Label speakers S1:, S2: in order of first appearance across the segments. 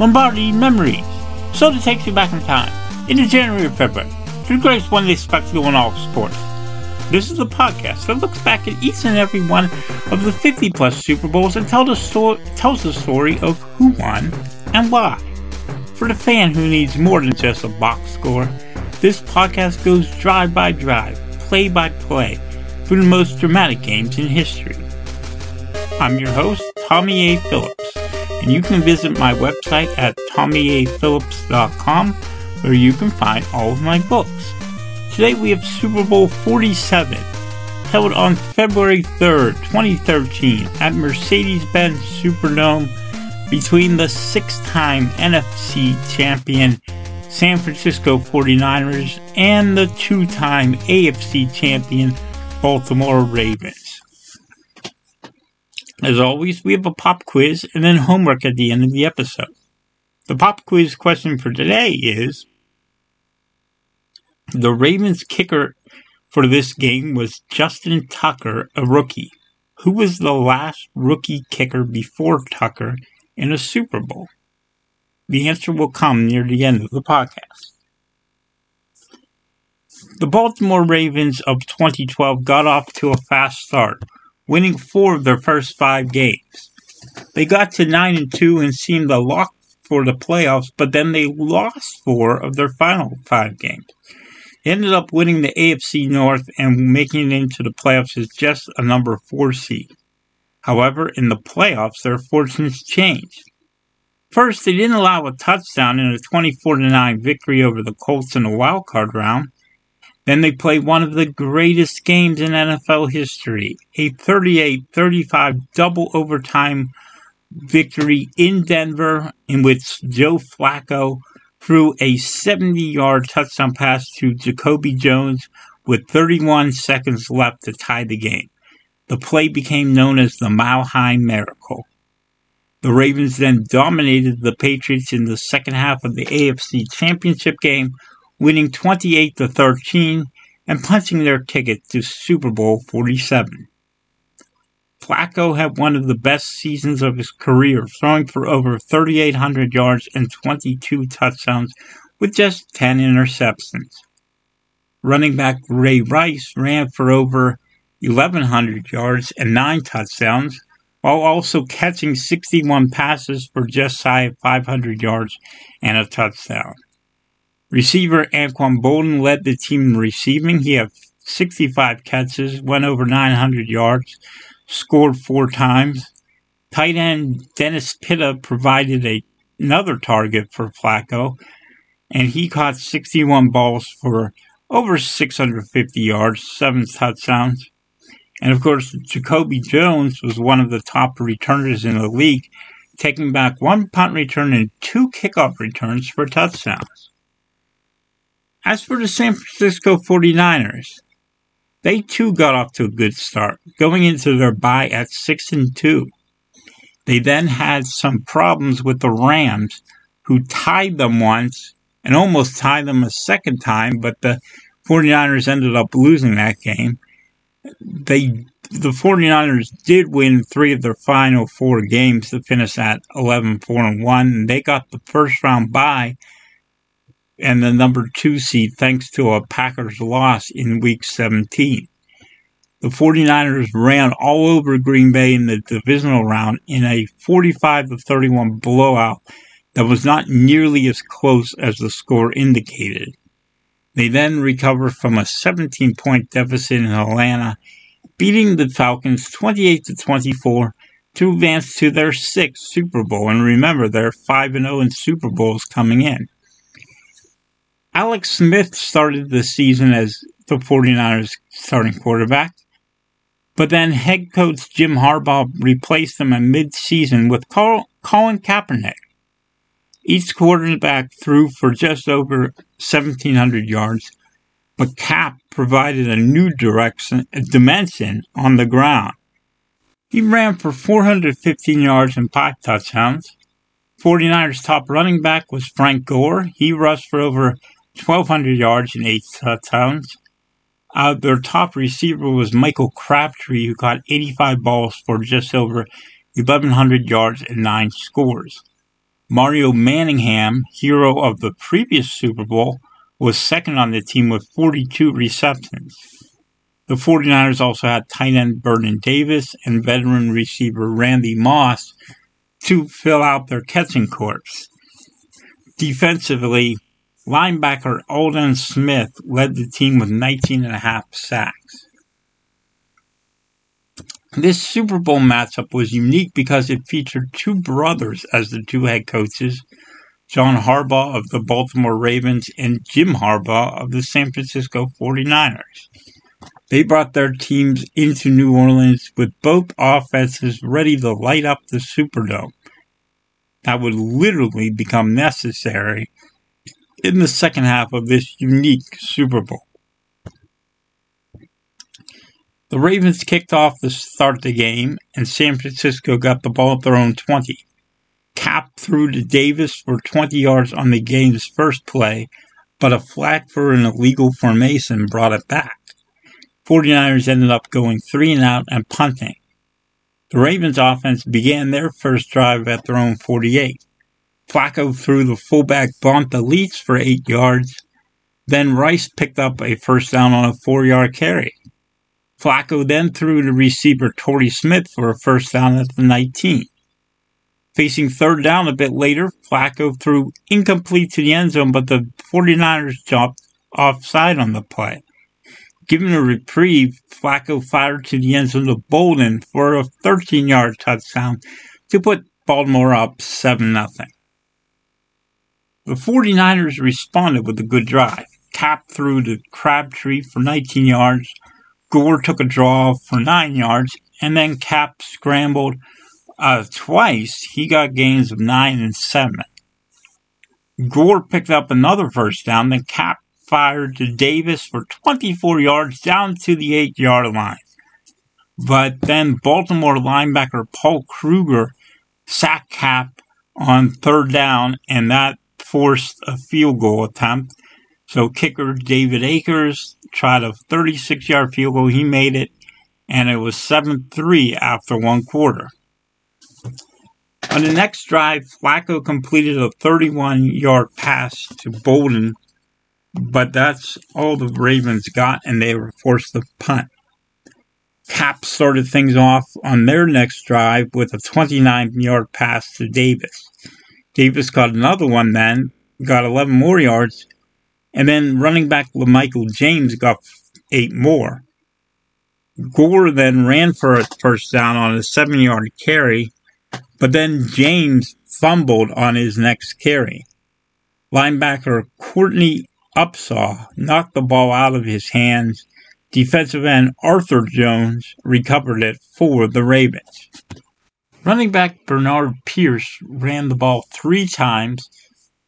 S1: Lombardi Memories. So it takes you back in time, into January or February, to the greatest one they spectacle in all of sports. This is a podcast that looks back at each and every one of the 50 plus Super Bowls and tell the sto- tells the story of who won and why. For the fan who needs more than just a box score, this podcast goes drive by drive, play by play, through the most dramatic games in history. I'm your host, Tommy A. Phillips and you can visit my website at tommyaphillips.com where you can find all of my books. Today we have Super Bowl 47, held on February 3rd, 2013 at Mercedes-Benz Superdome between the six-time NFC champion San Francisco 49ers and the two-time AFC champion Baltimore Ravens. As always, we have a pop quiz and then homework at the end of the episode. The pop quiz question for today is The Ravens kicker for this game was Justin Tucker, a rookie. Who was the last rookie kicker before Tucker in a Super Bowl? The answer will come near the end of the podcast. The Baltimore Ravens of 2012 got off to a fast start winning four of their first five games. They got to 9 and 2 and seemed a lock for the playoffs, but then they lost four of their final five games. They ended up winning the AFC North and making it into the playoffs as just a number 4 seed. However, in the playoffs, their fortunes changed. First, they didn't allow a touchdown in a 24 9 victory over the Colts in the wild card round, then they played one of the greatest games in NFL history, a 38-35 double overtime victory in Denver in which Joe Flacco threw a 70-yard touchdown pass to Jacoby Jones with 31 seconds left to tie the game. The play became known as the Mile High Miracle. The Ravens then dominated the Patriots in the second half of the AFC Championship game winning 28 to 13 and punching their ticket to Super Bowl 47. Flacco had one of the best seasons of his career, throwing for over 3,800 yards and 22 touchdowns with just 10 interceptions. Running back Ray Rice ran for over 1,100 yards and 9 touchdowns, while also catching 61 passes for just shy of 500 yards and a touchdown. Receiver Anquan Boldin led the team in receiving. He had 65 catches, went over 900 yards, scored four times. Tight end Dennis Pitta provided a, another target for Flacco, and he caught 61 balls for over 650 yards, seven touchdowns. And of course, Jacoby Jones was one of the top returners in the league, taking back one punt return and two kickoff returns for touchdowns. As for the San Francisco 49ers, they too got off to a good start, going into their bye at 6 and 2. They then had some problems with the Rams, who tied them once and almost tied them a second time, but the 49ers ended up losing that game. They the 49ers did win three of their final four games to finish at 11 4 and 1 and they got the first round bye and the number two seed thanks to a Packers loss in week 17. The 49ers ran all over Green Bay in the divisional round in a 45 31 blowout that was not nearly as close as the score indicated. They then recovered from a 17 point deficit in Atlanta, beating the Falcons 28 to 24 to advance to their sixth Super Bowl. And remember, they're 5 0 in Super Bowls coming in. Alex Smith started the season as the 49ers starting quarterback. But then head coach Jim Harbaugh replaced him in mid-season with Colin Kaepernick. Each quarterback threw for just over 1,700 yards, but Cap provided a new direction, a dimension on the ground. He ran for 415 yards and five touchdowns. 49ers top running back was Frank Gore. He rushed for over 1,200 yards and eight touchdowns. Uh, their top receiver was Michael Crabtree, who caught 85 balls for just over 1,100 yards and nine scores. Mario Manningham, hero of the previous Super Bowl, was second on the team with 42 receptions. The 49ers also had tight end Vernon Davis and veteran receiver Randy Moss to fill out their catching corps. Defensively, linebacker Aldon Smith led the team with 19 and a half sacks. This Super Bowl matchup was unique because it featured two brothers as the two head coaches, John Harbaugh of the Baltimore Ravens and Jim Harbaugh of the San Francisco 49ers. They brought their teams into New Orleans with both offenses ready to light up the Superdome. That would literally become necessary in the second half of this unique Super Bowl. The Ravens kicked off to start the game, and San Francisco got the ball at their own 20. Cap threw to Davis for 20 yards on the game's first play, but a flag for an illegal formation brought it back. 49ers ended up going three and out and punting. The Ravens offense began their first drive at their own 48. Flacco threw the fullback Vonta Leach for eight yards. Then Rice picked up a first down on a four yard carry. Flacco then threw to receiver Torrey Smith for a first down at the 19. Facing third down a bit later, Flacco threw incomplete to the end zone, but the 49ers jumped offside on the play. Given a reprieve, Flacco fired to the end zone to Boldin for a 13 yard touchdown to put Baltimore up 7 0. The 49ers responded with a good drive. Cap threw to Crabtree for 19 yards. Gore took a draw for 9 yards. And then Cap scrambled uh, twice. He got gains of 9 and 7. Gore picked up another first down. Then Cap fired to Davis for 24 yards down to the 8 yard line. But then Baltimore linebacker Paul Kruger sacked Cap on third down, and that forced a field goal attempt. So kicker David Akers tried a 36 yard field goal. He made it, and it was 7 3 after one quarter. On the next drive, Flacco completed a 31 yard pass to Boldin, but that's all the Ravens got, and they were forced to punt. Cap started things off on their next drive with a 29 yard pass to Davis. Davis caught another one then, got 11 more yards, and then running back LaMichael James got eight more. Gore then ran for a first down on a seven yard carry, but then James fumbled on his next carry. Linebacker Courtney Upshaw knocked the ball out of his hands. Defensive end Arthur Jones recovered it for the Ravens. Running back Bernard Pierce ran the ball three times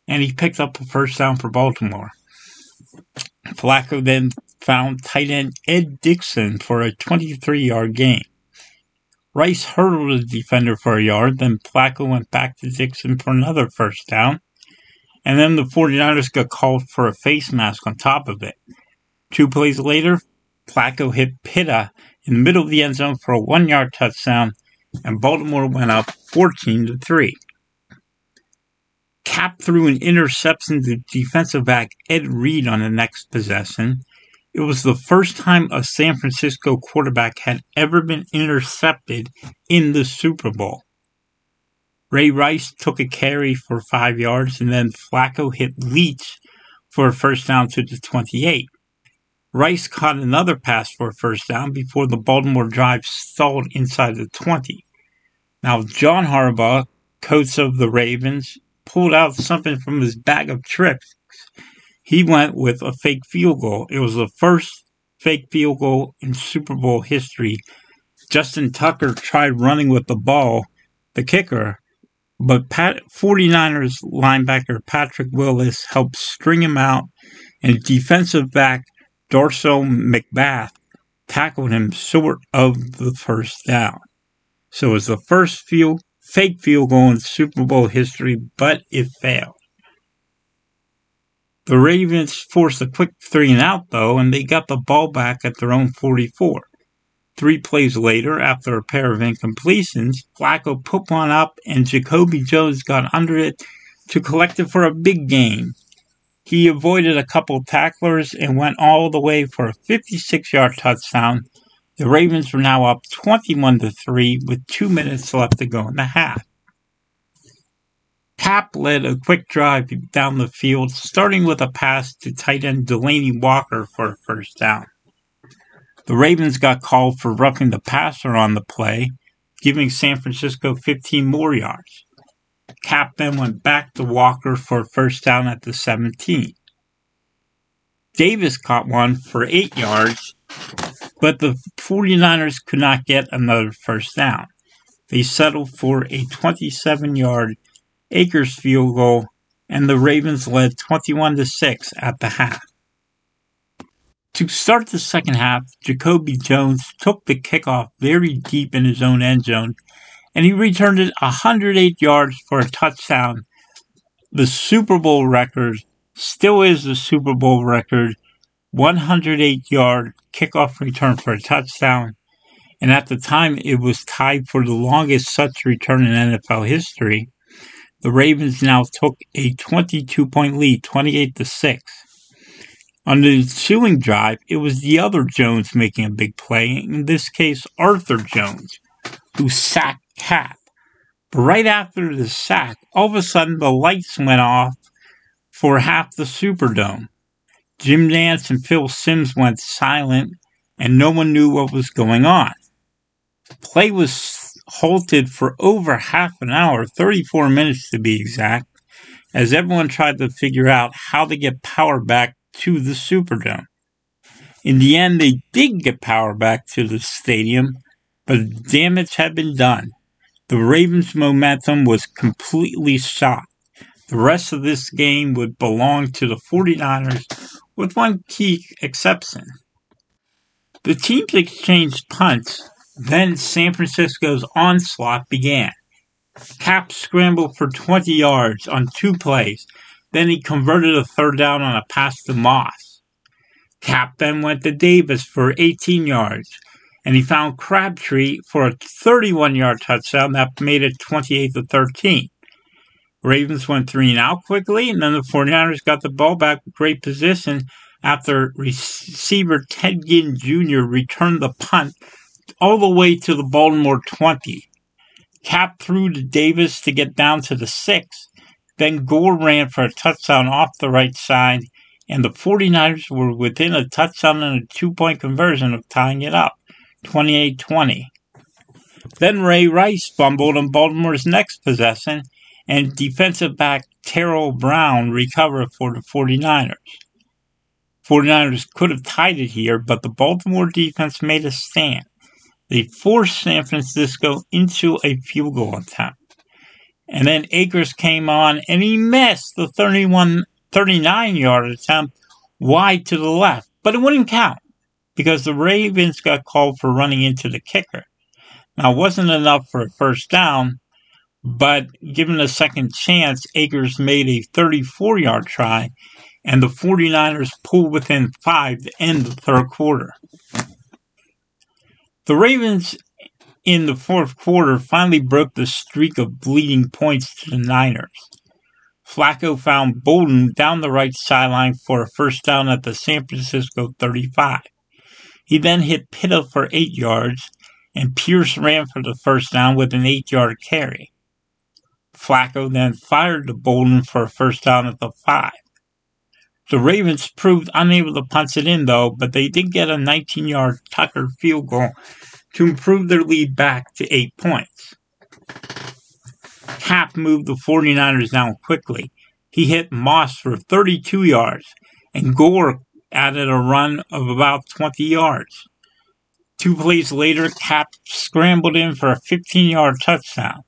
S1: and he picked up a first down for Baltimore. Flacco then found tight end Ed Dickson for a 23 yard gain. Rice hurdled the defender for a yard, then Flacco went back to Dickson for another first down. And then the 49ers got called for a face mask on top of it. Two plays later, Flacco hit Pitta in the middle of the end zone for a one yard touchdown and Baltimore went up 14 to 3. Cap threw an interception to defensive back Ed Reed on the next possession. It was the first time a San Francisco quarterback had ever been intercepted in the Super Bowl. Ray Rice took a carry for five yards, and then Flacco hit Leach for a first down to the 28. Rice caught another pass for a first down before the Baltimore drive stalled inside the 20. Now, John Harbaugh, coach of the Ravens, pulled out something from his bag of tricks. He went with a fake field goal. It was the first fake field goal in Super Bowl history. Justin Tucker tried running with the ball, the kicker, but Pat, 49ers linebacker Patrick Willis helped string him out, and defensive back Darcel McBath tackled him short of the first down. So it was the first field, fake field goal in Super Bowl history, but it failed. The Ravens forced a quick three and out, though, and they got the ball back at their own 44. Three plays later, after a pair of incompletions, Flacco put one up and Jacoby Jones got under it to collect it for a big gain. He avoided a couple tacklers and went all the way for a 56 yard touchdown. The Ravens were now up 21 to 3 with two minutes left to go in the half. Cap led a quick drive down the field, starting with a pass to tight end Delanie Walker for a first down. The Ravens got called for roughing the passer on the play, giving San Francisco 15 more yards. Cap then went back to Walker for a first down at the 17. Davis caught one for 8 yards, but the 49ers could not get another first down. They settled for a 27 yard Akers field goal, and the Ravens led 21 to 6 at the half. To start the second half, Jacoby Jones took the kickoff very deep in his own end zone, and he returned it 108 yards for a touchdown. The Super Bowl record still is the Super Bowl record 108 yard kickoff return for a touchdown. And at the time, it was tied for the longest such return in NFL history. The Ravens now took a 22 point lead, 28 to 6. On the ensuing drive, it was the other Jones making a big play, in this case, Arthur Jones, who sacked Cap. But right after the sack, all of a sudden the lights went off for half the Superdome. Jim Nantz and Phil Simms went silent, and no one knew what was going on. The Play was halted for over half an hour, 34 minutes to be exact, as everyone tried to figure out how to get power back to the Superdome. In the end, they did get power back to the stadium, but damage had been done. The Ravens' momentum was completely shot. The rest of this game would belong to the 49ers, with one key exception. The teams exchanged punts, then San Francisco's onslaught began. Cap scrambled for 20 yards on two plays then he converted a third down on a pass to Moss. Cap then went to Davis for 18 yards, and he found Crabtree for a 31 yard touchdown that made it 28 to 13. Ravens went three and out quickly, and then the 49ers got the ball back with great position after receiver Ted Ginn Jr. returned the punt all the way to the Baltimore 20. Cap threw to Davis to get down to the six, then Gore ran for a touchdown off the right side, and the 49ers were within a touchdown and a two point conversion of tying it up 28 20. Then Ray Rice fumbled on Baltimore's next possession, and defensive back Tarell Brown recovered for the 49ers. 49ers could have tied it here, but the Baltimore defense made a stand. They forced San Francisco into a field goal attempt. And then Akers came on and he missed the 31, 39 yard attempt wide to the left. But it wouldn't count because the Ravens got called for running into the kicker. Now, it wasn't enough for a first down, but given a second chance, Akers made a 34 yard try, and the 49ers pulled within five to end the third quarter. The Ravens in the fourth quarter finally broke the streak of bleeding points to the Niners. Flacco found Boldin down the right sideline for a first down at the San Francisco 35. He then hit Pitta for 8 yards, and Pierce ran for the first down with an 8 yard carry. Flacco then fired to Boldin for a first down at the five. The Ravens proved unable to punch it in, though, but they did get a 19 yard Tucker field goal to improve their lead back to eight points. Cap moved the 49ers down quickly. He hit Moss for 32 yards, and Gore added a run of about 20 yards. Two plays later, Cap scrambled in for a 15 yard touchdown.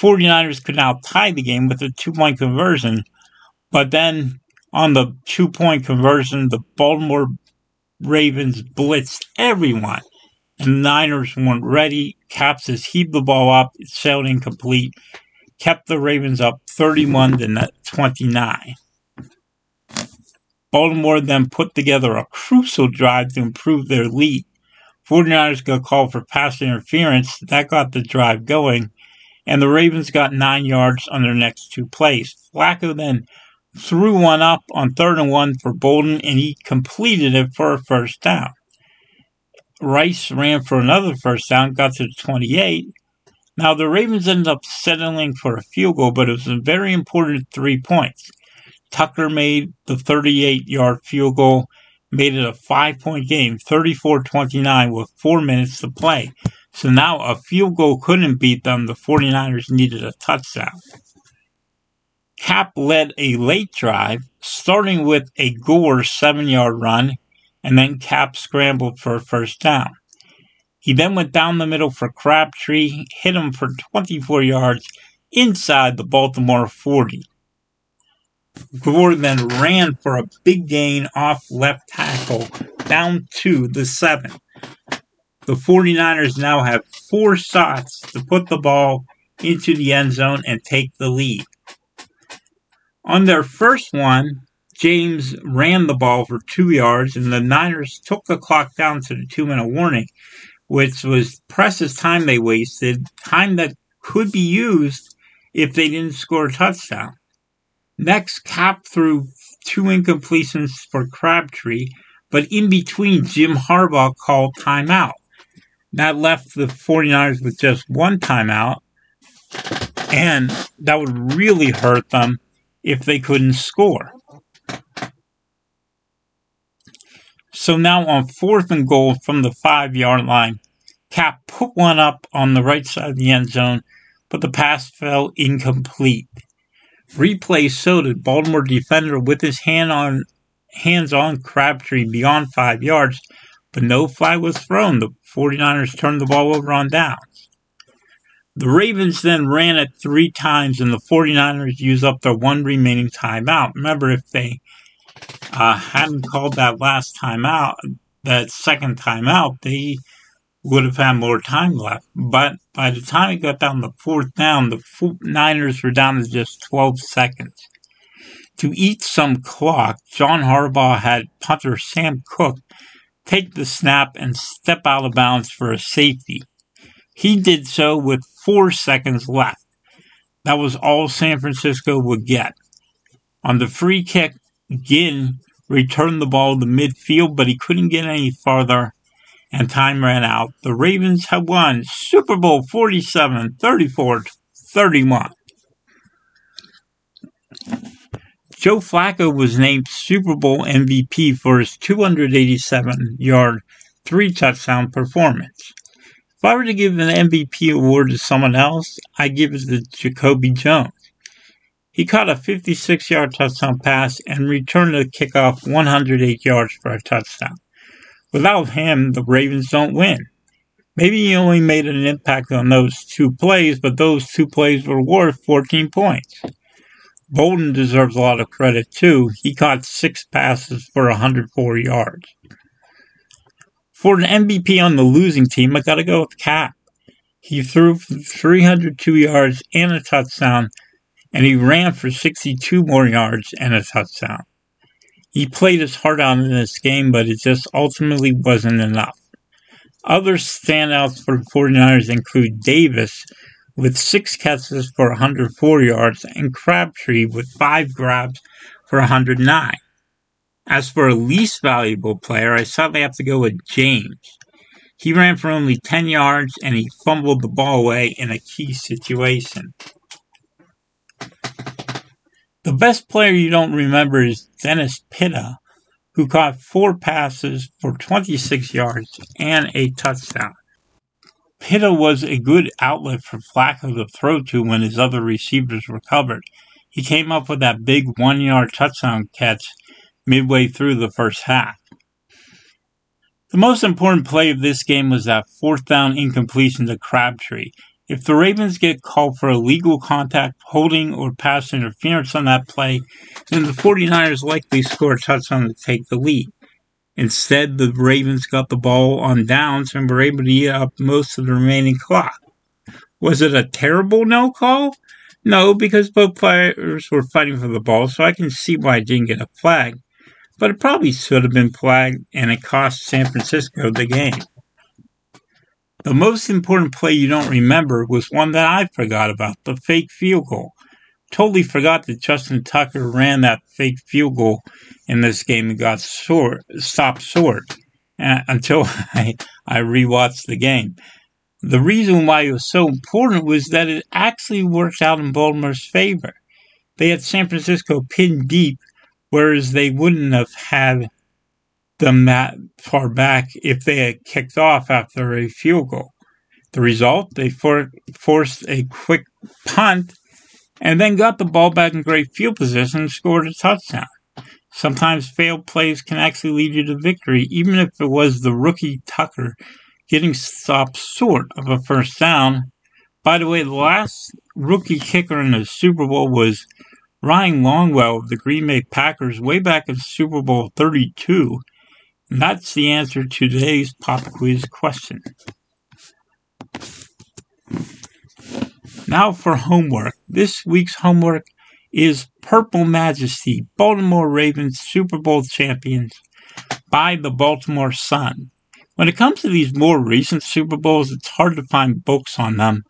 S1: 49ers could now tie the game with a two point conversion, but then on the two point conversion, the Baltimore Ravens blitzed everyone. And the Niners weren't ready. Caps just heaved the ball up. It sailed incomplete. Kept the Ravens up 31 to 29. Baltimore then put together a crucial drive to improve their lead. 49ers got called for pass interference. That got the drive going. And the Ravens got nine yards on their next two plays. Flacco then threw one up on third and one for Boldin, and he completed it for a first down. Rice ran for another first down, got to the 28. Now, the Ravens ended up settling for a field goal, but it was a very important three points. Tucker made the 38 yard field goal, made it a five point game, 34 29, with four minutes to play. So now a field goal couldn't beat them. The 49ers needed a touchdown. Cap led a late drive, starting with a Gore seven yard run, and then Cap scrambled for a first down. He then went down the middle for Crabtree, hit him for 24 yards inside the Baltimore 40. Gore then ran for a big gain off left tackle down to the 7. The 49ers now have four shots to put the ball into the end zone and take the lead. On their first one, James ran the ball for two yards, and the Niners took the clock down to the two minute warning, which was precious time they wasted, time that could be used if they didn't score a touchdown. Next, Cap threw two incompletions for Crabtree, but in between, Jim Harbaugh called timeout. That left the 49ers with just one timeout, and that would really hurt them if they couldn't score. So now on fourth and goal from the five yard line, Cap put one up on the right side of the end zone, but the pass fell incomplete. Replay showed Baltimore defender with his hand on hands on Crabtree beyond five yards, but no flag was thrown. The 49ers turned the ball over on downs. The Ravens then ran it three times, and the 49ers used up their one remaining timeout. Remember, if they uh, hadn't called that last timeout, that second timeout, they would have had more time left. But by the time it got down to fourth down, the Niners were down to just 12 seconds. To eat some clock, John Harbaugh had punter Sam Koch take the snap and step out of bounds for a safety. He did so with four seconds left. That was all San Francisco would get. On the free kick, Ginn returned the ball to midfield, but he couldn't get any farther, and time ran out. The Ravens had won Super Bowl 47, 34 31. Joe Flacco was named Super Bowl MVP for his 287 yard, three touchdown performance. If I were to give an MVP award to someone else, I'd give it to Jacoby Jones. He caught a 56 yard touchdown pass and returned the kickoff 108 yards for a touchdown. Without him, the Ravens don't win. Maybe he only made an impact on those two plays, but those two plays were worth 14 points. Boldin deserves a lot of credit too. He caught six passes for 104 yards. For an MVP on the losing team, I got to go with Cap. He threw for 302 yards and a touchdown, and he ran for 62 more yards and a touchdown. He played his heart out in this game, but it just ultimately wasn't enough. Other standouts for the 49ers include Davis with six catches for 104 yards and Crabtree with five grabs for 109. As for a least valuable player, I sadly have to go with James. He ran for only 10 yards and he fumbled the ball away in a key situation. The best player you don't remember is Dennis Pitta, who caught four passes for 26 yards and a touchdown. Pitta was a good outlet for Flacco to throw to when his other receivers recovered. He came up with that big one yard touchdown catch midway through the first half. The most important play of this game was that fourth down incompletion to Crabtree. If the Ravens get called for illegal contact, holding, or pass interference on that play, then the 49ers likely score a touchdown to take the lead. Instead, the Ravens got the ball on downs and were able to eat up most of the remaining clock. Was it a terrible no call? No, because both players were fighting for the ball, so I can see why it didn't get a flag but it probably should have been flagged and it cost San Francisco the game. The most important play you don't remember was one that I forgot about the fake field goal. Totally forgot that Justin Tucker ran that fake field goal in this game and got short, stopped short uh, until I, I rewatched the game. The reason why it was so important was that it actually worked out in Baltimore's favor. They had San Francisco pinned deep whereas they wouldn't have had them that far back if they had kicked off after a field goal. The result, they for- forced a quick punt and then got the ball back in great field position and scored a touchdown. Sometimes failed plays can actually lead you to victory, even if it was the rookie Tucker getting stopped short of a first down. By the way, the last rookie kicker in the Super Bowl was Ryan Longwell of the Green Bay Packers way back in Super Bowl 32. And that's the answer to today's pop quiz question. Now for homework. This week's homework is Purple Majesty, Baltimore Ravens Super Bowl champions by the Baltimore Sun. When it comes to these more recent Super Bowls, it's hard to find books on them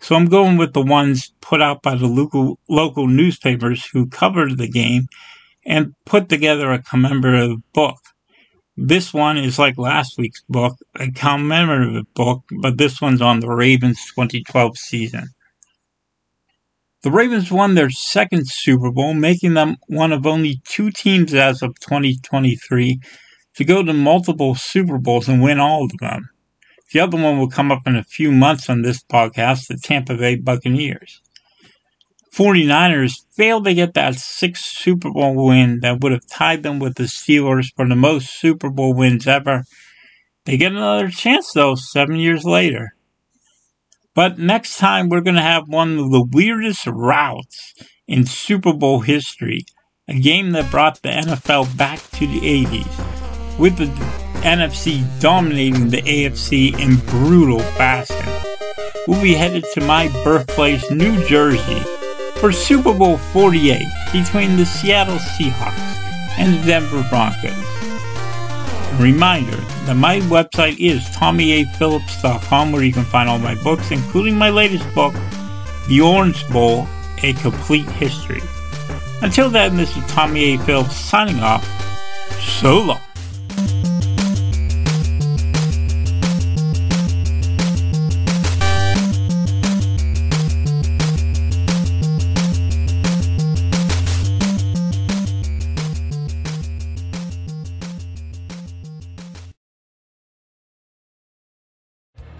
S1: so I'm going with the ones put out by the local, local newspapers who covered the game and put together a commemorative book. This one is like last week's book, a commemorative book, but this one's on the Ravens 2012 season. The Ravens won their second Super Bowl, making them one of only two teams as of 2023 to go to multiple Super Bowls and win all of them. The other one will come up in a few months on this podcast, the Tampa Bay Buccaneers. 49ers failed to get that sixth Super Bowl win that would have tied them with the Steelers for the most Super Bowl wins ever. They get another chance, though, seven years later. But next time, we're going to have one of the weirdest routes in Super Bowl history, a game that brought the NFL back to the 80s. With the NFC dominating the AFC in brutal fashion. We'll be headed to my birthplace, New Jersey, for Super Bowl 48 between the Seattle Seahawks and the Denver Broncos. Reminder that my website is tommyaphillips.com where you can find all my books, including my latest book, The Orange Bowl, A Complete History. Until then, this is Tommy A. Phillips signing off. So long.